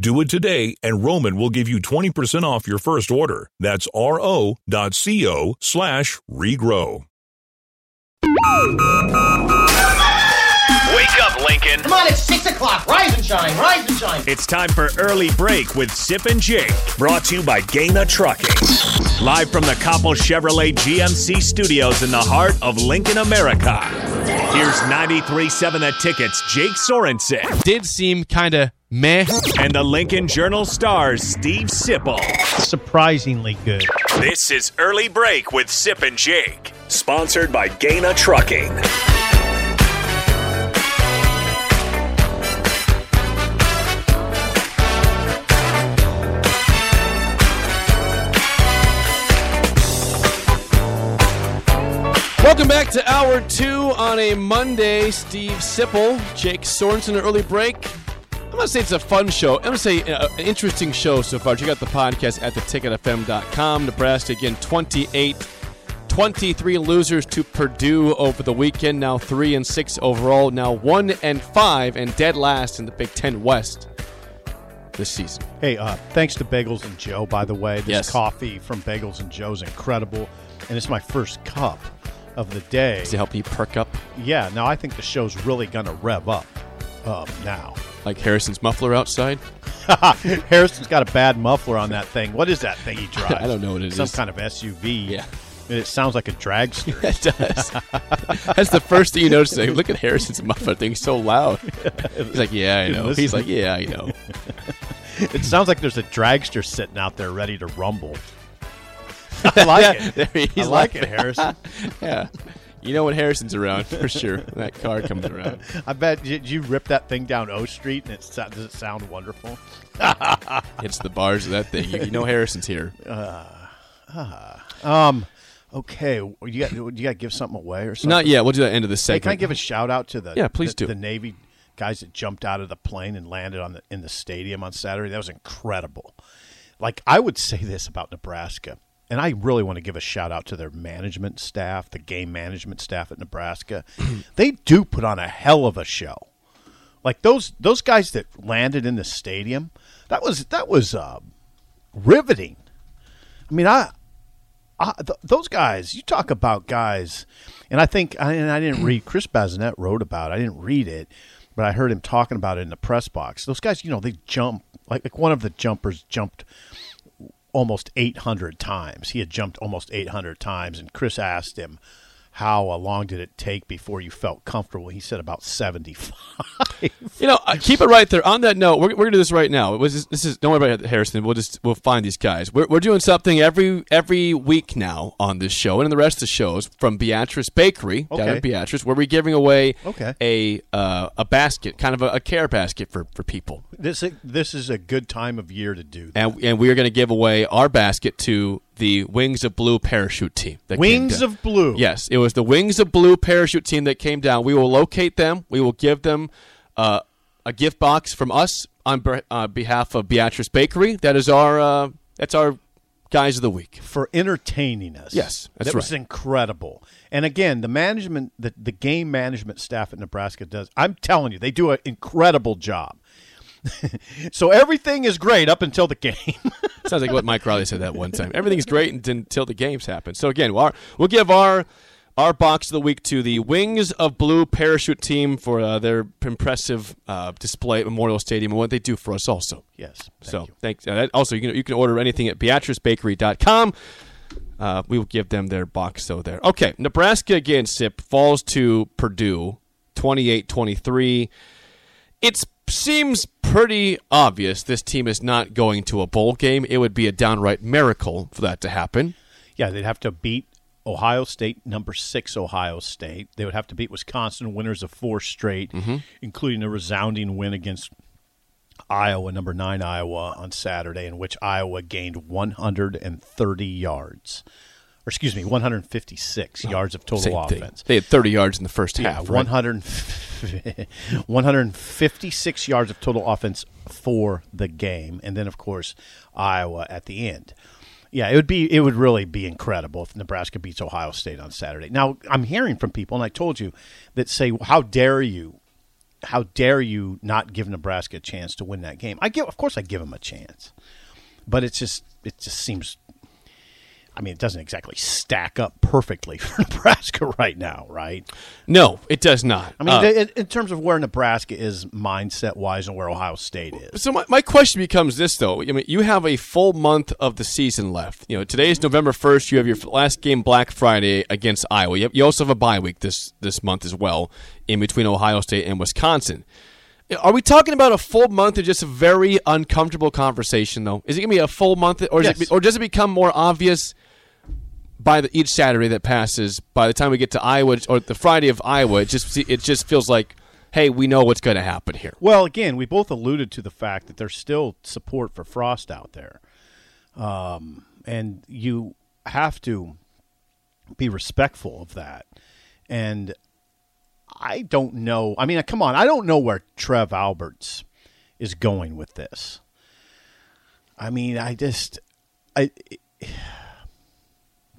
Do it today, and Roman will give you 20% off your first order. That's ro.co slash regrow. Wake up, Lincoln. Come on, it's 6 o'clock. Rise and shine, rise and shine. It's time for Early Break with Sip and Jake. Brought to you by Gana Trucking. Live from the Coppel Chevrolet GMC studios in the heart of Lincoln, America. Here's 93.7 The Tickets, Jake Sorensen. Did seem kind of meh. And the Lincoln Journal stars, Steve Sipple. Surprisingly good. This is Early Break with Sip and Jake. Sponsored by Gana Trucking. Welcome back to hour two on a Monday. Steve Sipple, Jake Sorensen, early break. I'm going to say it's a fun show. I'm going to say uh, an interesting show so far. Check out the podcast at theticketfm.com. Nebraska, again, 28 23 losers to Purdue over the weekend. Now 3 and 6 overall. Now 1 and 5 and dead last in the Big Ten West this season. Hey, uh, thanks to Bagels and Joe, by the way. This Yes. coffee from Bagels and Joe is incredible. And it's my first cup of the day. To help you perk up Yeah, now I think the show's really going to rev up um, now. Like Harrison's muffler outside. Harrison's got a bad muffler on that thing. What is that thing he drives? I don't know what it Some is. kind of SUV. Yeah. And It sounds like a dragster. It does. That's the first thing you notice. Like, look at Harrison's muffler thing; he's so loud. He's like, "Yeah, I know." He's like, "Yeah, I know." it sounds like there's a dragster sitting out there ready to rumble. I like Yeah, it. he's I like like it, Harrison. Yeah, you know when Harrison's around for sure. That car comes around. I bet did you rip that thing down O Street and it sa- does it sound wonderful? Hits the bars of that thing. You, you know Harrison's here. Um, okay, you got you got to give something away or something? Not yet. We'll do that end of the Hey, segment. can I give a shout out to the Yeah, please the, do. the Navy guys that jumped out of the plane and landed on the in the stadium on Saturday? That was incredible. Like I would say this about Nebraska, and I really want to give a shout out to their management staff, the game management staff at Nebraska. they do put on a hell of a show. Like those those guys that landed in the stadium, that was that was uh, riveting. I mean, I I, th- those guys, you talk about guys, and I think, I, and I didn't read, Chris Basnett wrote about it. I didn't read it, but I heard him talking about it in the press box. Those guys, you know, they jump, like, like one of the jumpers jumped almost 800 times. He had jumped almost 800 times, and Chris asked him, how long did it take before you felt comfortable? He said about 75. You know, uh, keep it right there. On that note, we're, we're gonna do this right now. It was this is don't worry about Harrison. We'll just we'll find these guys. We're, we're doing something every every week now on this show and in the rest of the shows from Beatrice Bakery down Okay. at Beatrice, where we're giving away Okay. a uh, a basket, kind of a, a care basket for for people. this, this is a good time of year to do that. and and we are going to give away our basket to the Wings of Blue parachute team. that Wings of Blue. Yes, it was the Wings of Blue parachute team that came down. We will locate them. We will give them uh, a gift box from us on uh, behalf of Beatrice Bakery. That is our uh, that's our guys of the week. for entertaining us. Yes, that's that was incredible. And again, the management, the, the game management staff at Nebraska does. I'm telling you, they do an incredible job. so everything is great up until the game. Sounds like what Mike Riley said that one time. Everything's great until the games happen. So again, we'll, we'll give our our box of the week to the Wings of Blue parachute team for uh, their impressive uh, display at Memorial Stadium and what they do for us also. yes. Thank so you. thanks. Uh, also, you can you can order anything at BeatriceBakery.com. Uh, we will give them their box though there. Okay, Nebraska again, SIP falls to Purdue 28-23. It seems pretty obvious this team is not going to a bowl game. It would be a downright miracle for that to happen. Yeah, they'd have to beat Ohio State, number six Ohio State. They would have to beat Wisconsin, winners of four straight, mm-hmm. including a resounding win against Iowa, number nine Iowa, on Saturday, in which Iowa gained 130 yards. Or excuse me, 156 yards of total Same thing. offense. They had 30 yards in the first Yeah, half. right? 100, 156 yards of total offense for the game, and then of course Iowa at the end. Yeah, it would be it would really be incredible if Nebraska beats Ohio State on Saturday. Now I'm hearing from people, and I told you that say, "How dare you? How dare you not give Nebraska a chance to win that game?" I give, of course, I give them a chance, but it's just it just seems I mean, it doesn't exactly stack up perfectly for Nebraska right now, right? No, it does not. I mean, Uh, in, in terms of where Nebraska is mindset wise and where Ohio State is. So my, my question becomes this though. I mean, you have a full month of the season left. You know, today is November first. You have your last game Black Friday against Iowa. You, have, you also have a bye week this this month as well, in between Ohio State and Wisconsin. Are we talking about a full month of just a very uncomfortable conversation though? Is it going to be a full month, or Yes. it, or does it become more obvious by the, each Saturday that passes? By the time we get to Iowa or the Friday of Iowa, it just it just feels like, hey, we know what's going to happen here. Well, again, we both alluded to the fact that there's still support for Frost out there. Um, and you have to be respectful of that. And I don't know. I mean, come on. I don't know where Trev Alberts is going with this. I mean, I just. I.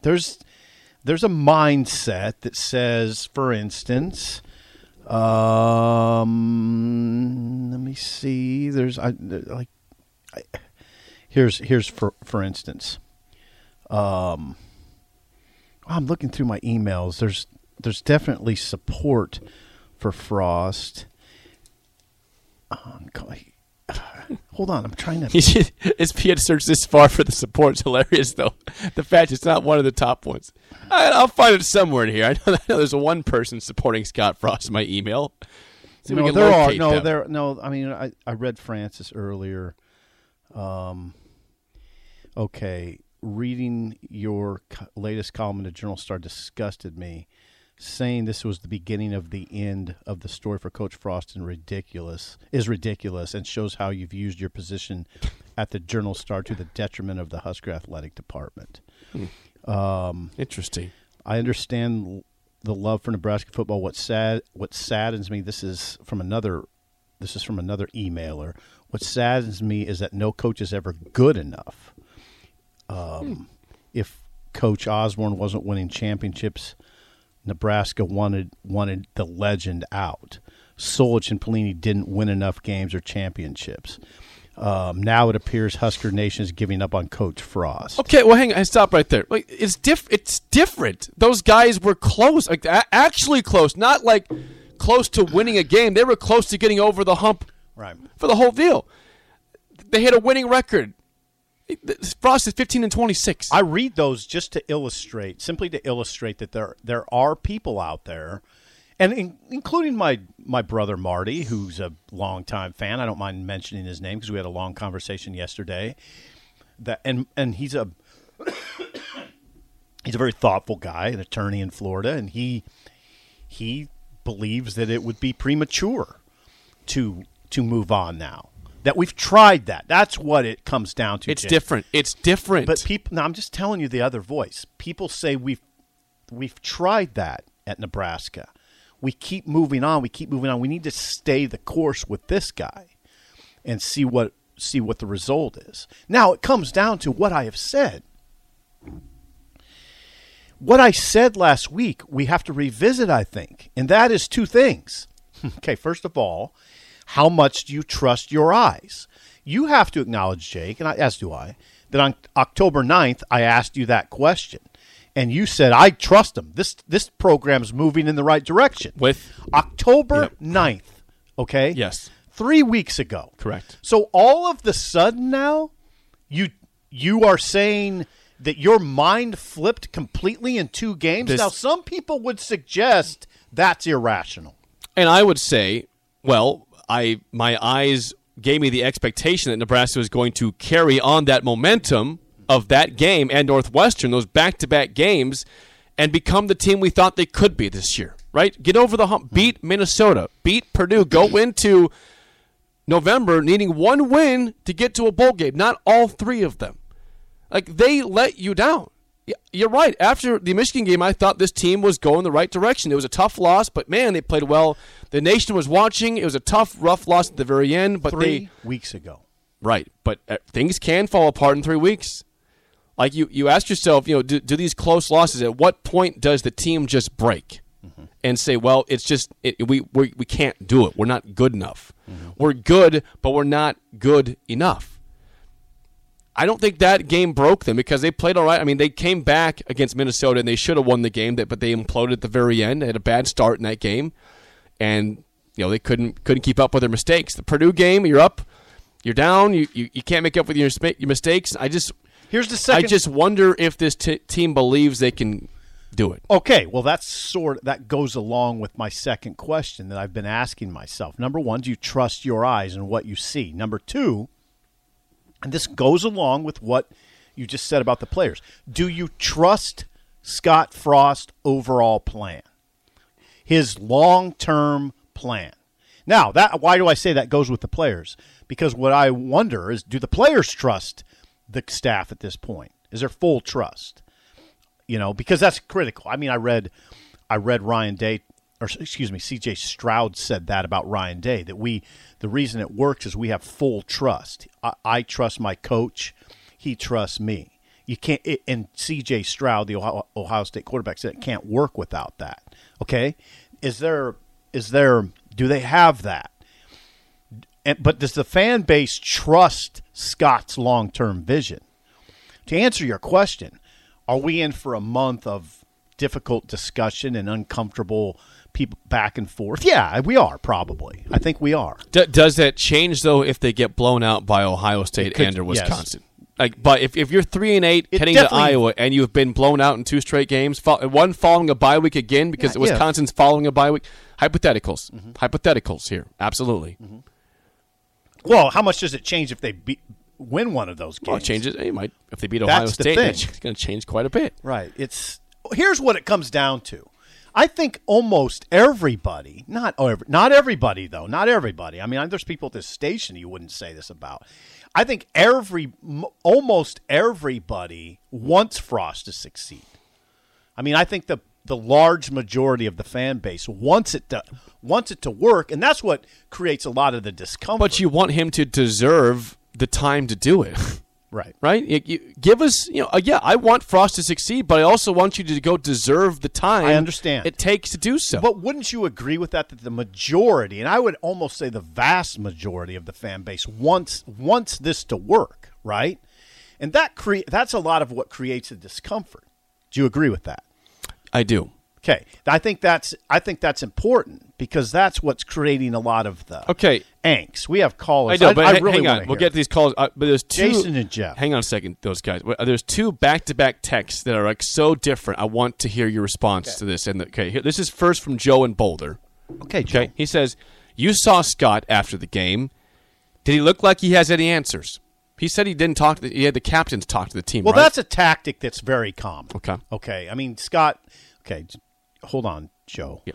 there's there's a mindset that says, for instance, um, let me see. There's I like I, here's here's for for instance. Um, I'm looking through my emails. There's there's definitely support for Frost. Um, hold on, I'm trying to. His P had searched this far for the support. It's hilarious, though. The fact it's not one of the top ones. I, I'll find it somewhere in here. I know, I know there's one person supporting Scott Frost in my email. See if we no, there are no them. there no. I mean, I I read Francis earlier. Um. Okay, reading your latest column in the Journal Star disgusted me. Saying this was the beginning of the end of the story for Coach Frost and ridiculous is ridiculous and shows how you've used your position at the Journal Star to the detriment of the Husker athletic department. Hmm. Um, Interesting. I understand the love for Nebraska football. What sad, what saddens me. This is from another. This is from another emailer. What saddens me is that no coach is ever good enough. Um, hmm. If Coach Osborne wasn't winning championships, Nebraska wanted wanted the legend out. Solich and Pelini didn't win enough games or championships. Um, now it appears Husker Nation is giving up on Coach Frost. Okay, well, hang on. Stop right there. Like, it's diff. It's different. Those guys were close, like a- actually close, not like close to winning a game. They were close to getting over the hump Right. for the whole deal. They had a winning record. Frost is 15 and 26. I read those just to illustrate, simply to illustrate that there there are people out there, and in, including my my brother Marty, who's a longtime fan. I don't mind mentioning his name because we had a long conversation yesterday. That and and he's a he's a very thoughtful guy, an attorney in Florida, and he he believes that it would be premature to to move on now. That we've tried that. That's what it comes down to. it's Jim. different. It's different. But people, no, I'm just telling you the other voice. People say we've we've tried that at Nebraska. We keep moving on. We keep moving on. We need to stay the course with this guy and see what see what the result is. Now it comes down to what I have said. What I said last week, we have to revisit, I think, and that is two things. okay, first of all, how much do you trust your eyes? You have to acknowledge, Jake, and I, as do I, that on October 9th, I asked you that question. And you said, I trust them. This, this program's moving in the right direction. With- October Yep. 9th, okay? Yes. Three weeks ago. Correct. So all of the sudden now, you you are saying that your mind flipped completely in two games. This- now, some people would suggest that's irrational. And I would say, well, I my eyes gave me the expectation that Nebraska was going to carry on that momentum of that game and Northwestern, those back-to-back games, and become the team we thought they could be this year. Right? Get over the hump, beat Minnesota, beat Purdue, go mm-hmm. into November needing one win to get to a bowl game. Not all three of them. Like they let you down. You're right. After the Michigan game, I thought this team was going the right direction. It was a tough loss, but man, they played well. The nation was watching. It was a tough, rough loss at the very end, but Three they weeks ago. right. But uh, things can fall apart in three weeks. Like you, you ask yourself, you know, do, do these close losses? At what point does the team just break and say, well, it's just it, we we we can't do it. We're not good enough. We're good, but we're not good enough. I don't think that game broke them because they played all right. I mean, they came back against Minnesota and they should have won the game, but they imploded at the very end. They had a bad start in that game, and you know they couldn't couldn't keep up with their mistakes. The Purdue game, you're up, you're down, you you, you can't make up with your your mistakes. I just Here's the second. I just wonder if this t- team believes they can do it. Okay, well that's sort that goes along with my second question that I've been asking myself. Number 1, do you trust your eyes and what you see? Number 2, and this goes along with what you just said about the players. Do you trust Scott Frost overall plan? His long-term plan. Now, that why do I say that goes with the players? Because what I wonder is do the players trust the staff at this point? Is there full trust? you know, because that's critical. I mean, I read, I read Ryan Day, or excuse me, C.J. Stroud said that about Ryan Day that we, the reason it works is we have full trust. I, I trust my coach, he trusts me. You can't, it, and C.J. Stroud, the Ohio, Ohio State quarterback, said it can't work without that. Okay, is there, is there, do they have that? And, but does the fan base trust Scott's long term vision? To answer your question, are we in for a month of difficult discussion and uncomfortable people back and forth? Yeah, we are probably. I think we are. D- does that change though if they get blown out by Ohio State could- and or yes. Wisconsin? Like, but if, if you're three and eight It heading to Iowa and you've been blown out in two straight games, one following a bye week again because Yeah, yeah. Wisconsin's following a bye week. Hypotheticals, Mm-hmm. hypotheticals here, absolutely. Well, how much does it change if they beat, win one of those games? Well, it changes. You might if they beat Ohio State, that's going to change quite a bit. Right. It's here's what it comes down to. I think almost everybody, not every, not everybody though, not everybody. I mean, there's people at this station you wouldn't say this about. I think every, almost everybody wants Frost to succeed. I mean, I think the the large majority of the fan base wants it to wants it to work, and that's what creates a lot of the discomfort. But you want him to deserve the time to do it. right? right? You, you- give us, you know, uh, yeah, I want Frost to succeed, but I also want you to go deserve the time. I understand. it takes to do so. But wouldn't you agree with that? That the majority, and I would almost say the vast majority of the fan base wants wants this to work, right? And that cre- that's a lot of what creates the discomfort. Do you agree with that? I do. Okay, I think that's I think that's important because that's what's creating a lot of the Okay. angst. We have I callers. know, but I really hang on. We'll get to these calls. Uh, but there's two. Jason and Jeff. Hang on a second, those guys. There's two back-to-back texts that are like so different. I want to hear your response to this. And the, okay, here, this is first from Joe in Boulder. Okay, Joe. Okay, he says, "You saw Scott after the game. Did he look like he has any answers?" He said he didn't talk. To the, he had the captains talk to the team. Well, right? that's a tactic that's very common. Okay. Okay. I mean, Scott. Okay, hold on, Joe. Yeah.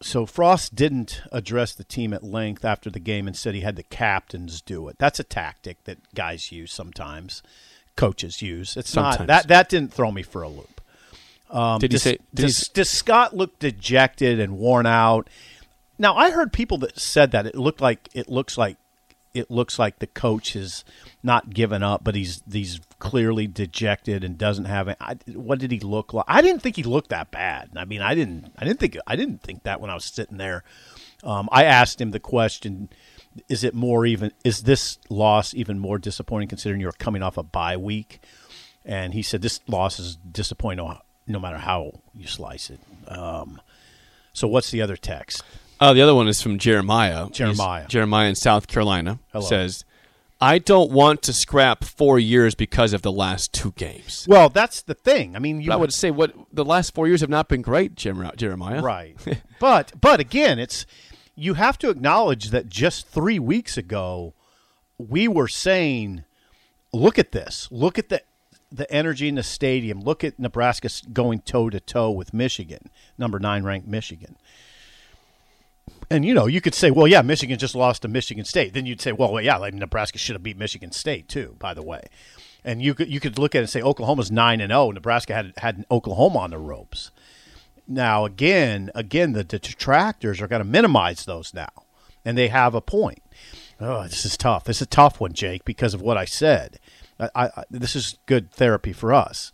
So Frost didn't address the team at length after the game and said he had the captains do it. That's a tactic that guys use sometimes, coaches use. It's not that that didn't throw me for a loop. Um, Did he does, say- did does, s- does Scott look dejected and worn out? Now I heard people that said that it looked like it looks like it looks like the coach has not given up, but he's he's clearly dejected and doesn't have it. What did he look like? I didn't think he looked that bad. I mean, I didn't I didn't think I didn't think that when I was sitting there. Um, I asked him the question: Is it more even? Is this loss even more disappointing considering you're coming off a bye week? And he said this loss is disappointing no, no matter how you slice it. Um, so what's the other text? Uh, the other one is from Jeremiah. He's- Jeremiah. Jeremiah in South Carolina Hello. says, I don't want to scrap four years because of the last two games. Well, that's the thing. I mean, you But I would say what the last four years have not been great, Jim, Jeremiah. right, but but again, it's you have to acknowledge that just three weeks ago, we were saying, look at this, look at the the energy in the stadium. Look at Nebraska going toe to toe with Michigan, number nine ranked Michigan. And you know, you could say, well, yeah, Michigan just lost to Michigan State. Then you'd say, well, yeah, like Nebraska should have beat Michigan State too. By the way, and you could you could look at it and say Oklahoma's nine and zero. Nebraska had had Oklahoma on the ropes. Now again, again, the detractors are going to minimize those now, and they have a point. Oh, this is tough. This is a tough one, Jake, because of what I said. I, I, this is good therapy for us.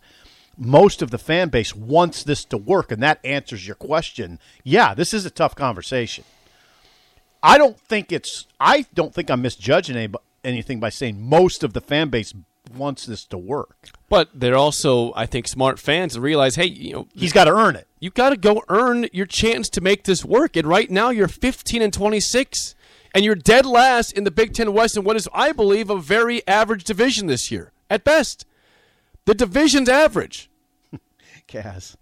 Most of the fan base wants this to work, and that answers your question. Yeah, this is a tough conversation. I don't think it's. I don't think I'm misjudging any, anything by saying most of the fan base wants this to work. But they're also, I think, smart fans and realize, hey, you know, He's got to earn it. you got to go earn your chance to make this work. And right now, you're 15 and 26, and you're dead last in the Big Ten West in what is, I believe, a very average division this year at best. The division's average. Kaz.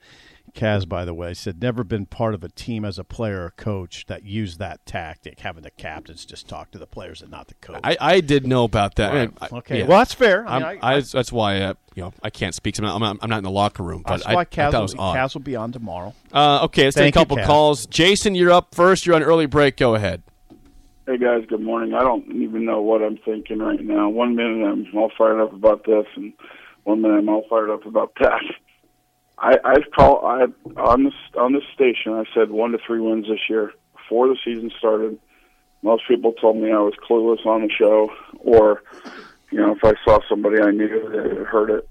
Kaz, by the way, said never been part of a team as a player or coach that used that tactic, having the captains just talk to the players and not the coach. I, I did know about that. I mean, I- okay, yeah. well that's fair. I I'm, mean, I, I- that's why uh, you know I can't speak. I'm not, I'm not, I'm not in the locker room. But that's I, why I Kaz, thought it will, was odd. Kaz will be on tomorrow. Uh, okay, let's Thank take a couple Kaz. calls. Jason, you're up first. You're on early break. Go ahead. Hey guys, good morning. I don't even know what I'm thinking right now. One minute I'm all fired up about this, and one minute I'm all fired up about that. I I call I on this on this station. I said one to three wins this year before the season started. Most people told me I was clueless on the show, or you know, if I saw somebody I knew that heard it.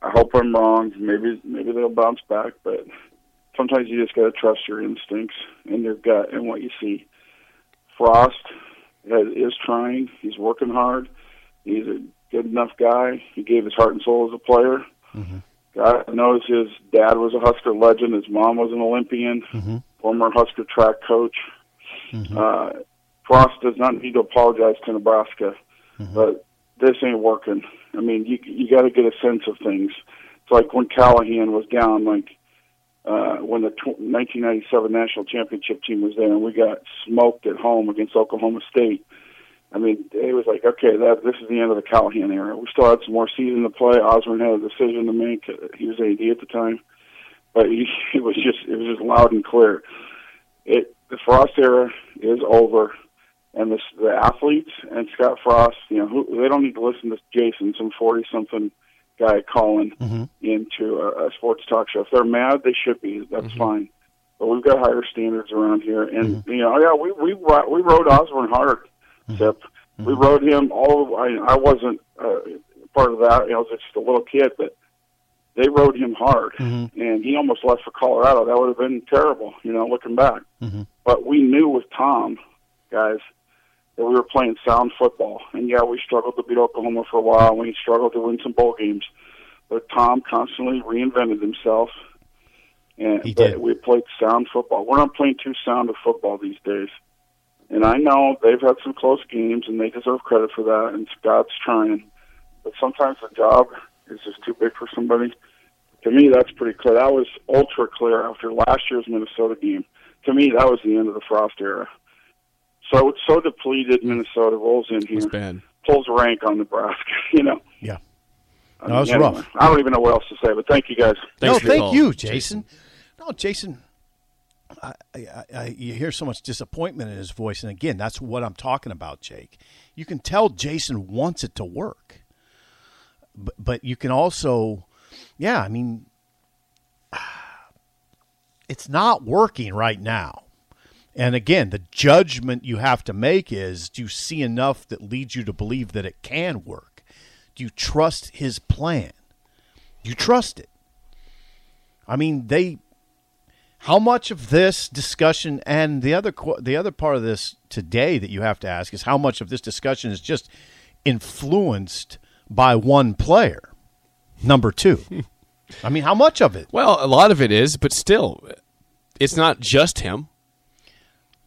I hope I'm wrong. Maybe maybe they'll bounce back, but sometimes you just got to trust your instincts and your gut and what you see. Frost uh, is trying. He's working hard. He's a good enough guy. He gave his heart and soul as a player. Mm-hmm. God knows his dad was a Husker legend. His mom was an Olympian, former Husker track coach. Uh, Frost does not need to apologize to Nebraska, but this ain't working. I mean, you you got to get a sense of things. It's like when Callahan was down, like uh, when the tw- 1997 national championship team was there, and we got smoked at home against Oklahoma State. I mean, it was like, okay, that this is the end of the Callahan era. We still had some more season to play. Osborne had a decision to make. Uh, he was AD at the time, but he, it was just it was just loud and clear. It the Frost era is over, and the the athletes and Scott Frost, you know, who, they don't need to listen to Jason, some forty something guy calling mm-hmm. into a, a sports talk show. If they're mad, they should be. That's mm-hmm. fine. But we've got higher standards around here, and mm-hmm. you know, yeah, we we we rode Osborne hard. Mm-hmm. Zip. We mm-hmm. rode him all. I, I wasn't uh, part of that. You know, I was just a little kid, but they rode him hard, mm-hmm. and he almost left for Colorado. That would have been terrible, you know, looking back. But we knew with Tom, guys, that we were playing sound football. And yeah, we struggled to beat Oklahoma for a while. We struggled to win some bowl games, but Tom constantly reinvented himself. And He did. we played sound football. We're not playing too sound of football these days. And I know they've had some close games, and they deserve credit for that. And Scott's trying, but sometimes the job is just too big for somebody. To me, that's pretty clear. That was ultra clear after last year's Minnesota game. To me, that was the end of the Frost era. So so depleted mm. Minnesota rolls in here, bad. pulls rank on Nebraska. You know, Yeah. I No, it was mean, anyway, rough. I don't even know what else to say, but thank you guys. Thanks no, thank call, you, Jason. No, Jason. I, I, I, you hear so much disappointment in his voice, and again, that's what I'm talking about, Jake. You can tell Jason wants it to work, but, but you can also, yeah, I mean, it's not working right now. And again, the judgment you have to make is: Do you see enough that leads you to believe that it can work? Do you trust his plan? Do you trust it? I mean, they. How much of this discussion and the other the other part of this today that you have to ask is how much of this discussion is just influenced by one player, number two. I mean, how much of it? Well, a lot of it is, but still, it's not just him.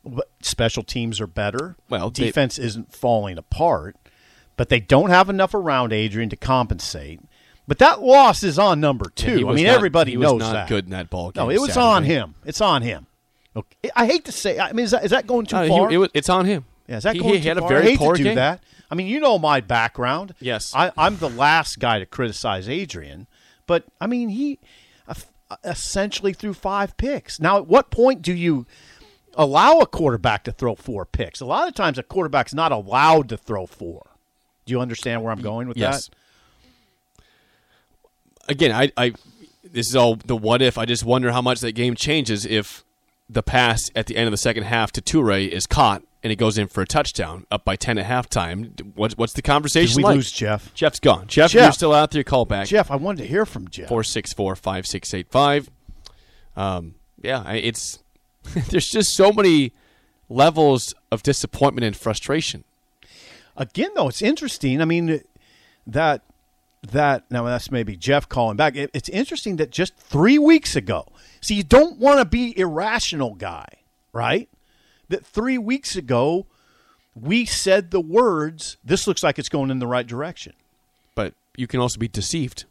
But Special teams are better. Well, they- defense isn't falling apart, but they don't have enough around Adrian to compensate. But that loss is on number two. he I mean, not- everybody he was knows not that. good in that ball game. No, it was Saturday. on him. It's on him. Okay. I hate to say. I mean, is that, is that going too Uh, he- far? it was- it's on him. Yeah, is that he, going he too had a very I hate poor to do game. that. I mean, you know my background. Yes. I, I'm the last guy to criticize Adrian, but I mean he essentially threw five picks. Now, at what point do you allow a quarterback to throw four picks? A lot of times, a quarterback's not allowed to throw four. Do you understand where I'm going with Yes. that? Again, I, I this is all the what if. I just wonder how much that game changes if the pass at the end of the second half to Toure is caught and it goes in for a touchdown up by ten at halftime. What's what's the conversation Did we like? lose Jeff? Jeff's gone. Jeff, Jeff. you're still out there. Call back. Jeff, I wanted to hear from Jeff. four six four five six eight five. Um, yeah, it's there's just so many levels of disappointment and frustration. Again, though, it's interesting. I mean, that that now that's maybe Jeff calling back. It, it's interesting that just three weeks ago, see, you don't want to be irrational, guy, right? That three weeks ago, we said the words. This looks like it's going in the right direction. But you can also be deceived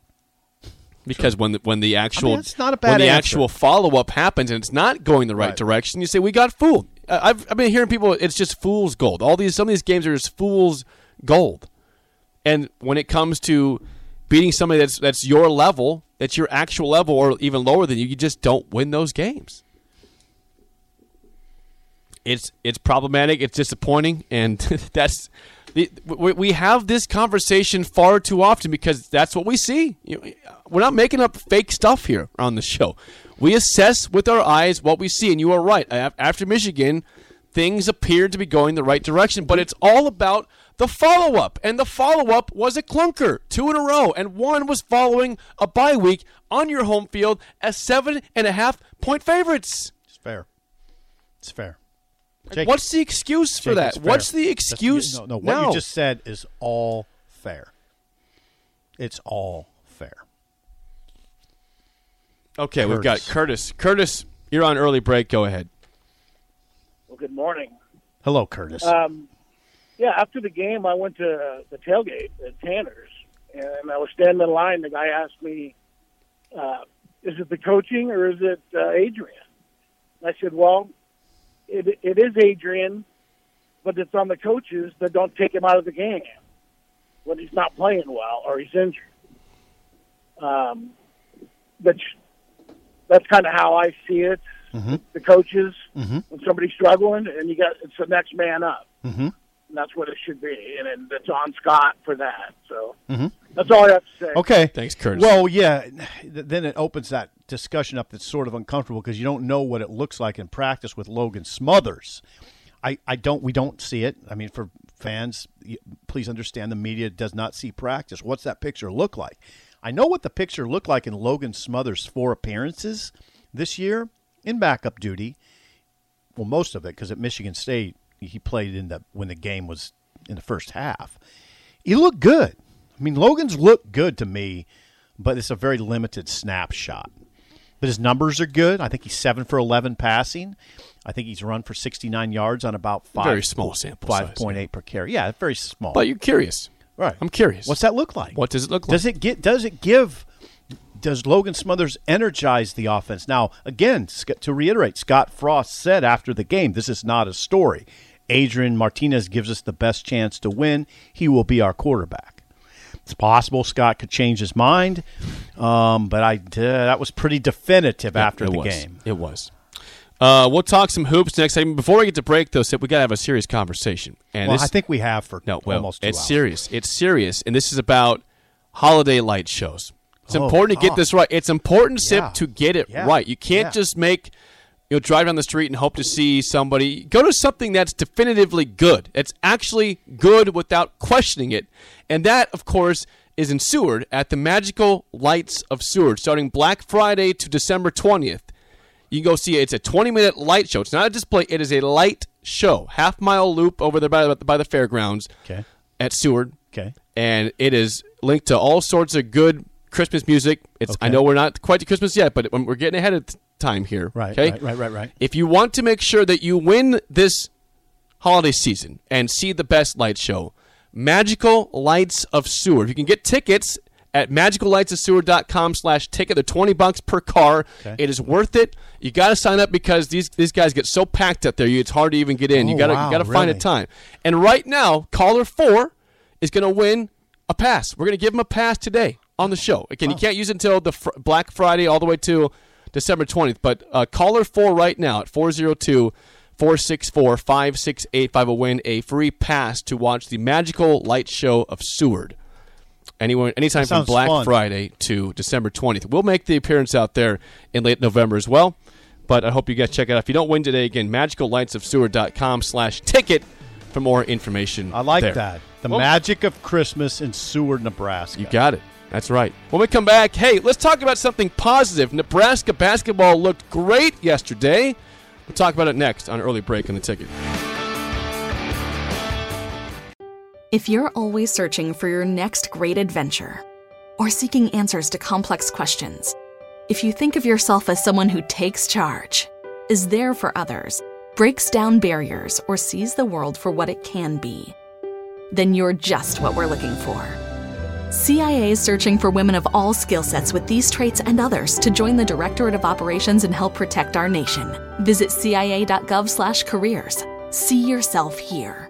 because when the, when the actual that's not a bad when the answer. actual follow up happens and it's not going the right, Right. direction, you say we got fooled. I- I've I've been hearing people. It's just fool's gold. All these some of these games are just fool's gold. And when it comes to beating somebody that's that's your level, that's your actual level, or even lower than you, you just don't win those games. It's it's problematic. It's disappointing, and that's we, we have this conversation far too often because that's what we see. We're not making up fake stuff here on the show. We assess with our eyes what we see, and you are right. After Michigan, things appeared to be going the right direction, but it's all about the follow up, and the follow up was a clunker, two in a row, and one was following a bye week on your home field as seven and a half point favorites. It's fair. It's fair. Jake, What's the excuse for Jake, that? What's the That's- excuse? No, no. What you just said is all fair. It's all fair. okay, we've got Curtis. Curtis. Curtis, you're on early break. Go ahead. Well, good morning. Hello, Curtis. Um, yeah, after the game, I went to uh, the tailgate at Tanner's, and I was standing in line. The guy asked me, uh, "Is it the coaching or is it uh, Adrian?" And I said, "Well, it, it is Adrian, but it's on the coaches that don't take him out of the game when he's not playing well or he's injured." Um, but that's kind of how I see it. The coaches, when somebody's struggling, and you got it's the next man up. mm-hmm. And that's what it should be, and, and it's on Scott for that. So mm-hmm. that's all I have to say. Okay. Thanks, Curtis. Well, yeah. th- Then it opens that discussion up that's sort of uncomfortable because you don't know what it looks like in practice with Logan Smothers. I, I don't. We don't see it. I mean, for fans, please understand the media does not see practice. What's that picture look like? I know what the picture looked like in Logan Smothers' four appearances this year in backup duty. Well, most of it because at Michigan State he played in the when the game was in the first half. He looked good. I mean, Logan's looked good to me, but it's a very limited snapshot. But his numbers are good. I think he's seven for eleven passing. I think he's run for sixty nine yards on about five Very small sample five point eight per carry. Yeah, very small. but you're curious. right. I'm curious. What's that look like? What does it look like? Does it get? Does it give? Does Logan Smothers energize the offense? Now, again, to reiterate, Scott Frost said after the game, "This is not a story. Adrian Martinez gives us the best chance to win. He will be our quarterback." It's possible Scott could change his mind, um, but I uh, that was pretty definitive after the was. game. It was. Uh, we'll talk some hoops next time. Before we get to break, though, Sip, we got to have a serious conversation. And Well, this, I think we have for no, well, almost two it's hours. serious. It's serious, and this is about holiday light shows. It's Oh, important to get this right. It's important, Sip, Yeah. to get it Yeah. right. You can't Yeah. just make you know drive down the street and hope to see somebody. Go to something that's definitively good. It's actually good without questioning it, and that, of course, is in Seward at the Magical Lights of Seward, starting Black Friday to December twentieth. You can go see it. It's a 20 minute light show. It's not a display, it is a light show. Half mile loop over there by, the- by the fairgrounds Okay. at Seward. Okay. And it is linked to all sorts of good Christmas music. It's I know we're not quite to Christmas yet, but we're getting ahead of time here. Right, Okay. right, right, right, right. If you want to make sure that you win this holiday season and see the best light show, Magical Lights of Seward. You can get tickets at magicallightsofseward.com slash ticket. They're 20 bucks per car. It is worth it. You got to sign up because these these guys get so packed up there. You, it's hard to even get in. you Oh, got to wow, you got to find a time. And right now, caller 4 is going to win a pass. We're going to give him a pass today on the show. Again, you oh. can't use it until the fr- Black Friday all the way to December 20th, but uh, caller 4 right now at 402 464 5685 will win a free pass to watch the magical light show of Seward. Anyone, anytime from Black fun. Friday to December 20th. We'll make the appearance out there in late November as well. But I hope you guys check it out. If you don't win today, again, magicallightsofseward.com slash ticket for more information. I like there. that. The Well- magic of Christmas in Seward, Nebraska. You got it. That's right. When we come back, hey, let's talk about something positive. Nebraska basketball looked great yesterday. We'll talk about it next on early break on the ticket. If you're always searching for your next great adventure or seeking answers to complex questions, if you think of yourself as someone who takes charge, is there for others, breaks down barriers, or sees the world for what it can be, then you're just what we're looking for. CIA is searching for women of all skill sets with these traits and others to join the Directorate of Operations and help protect our nation. Visit cia.gov/careers. See yourself here.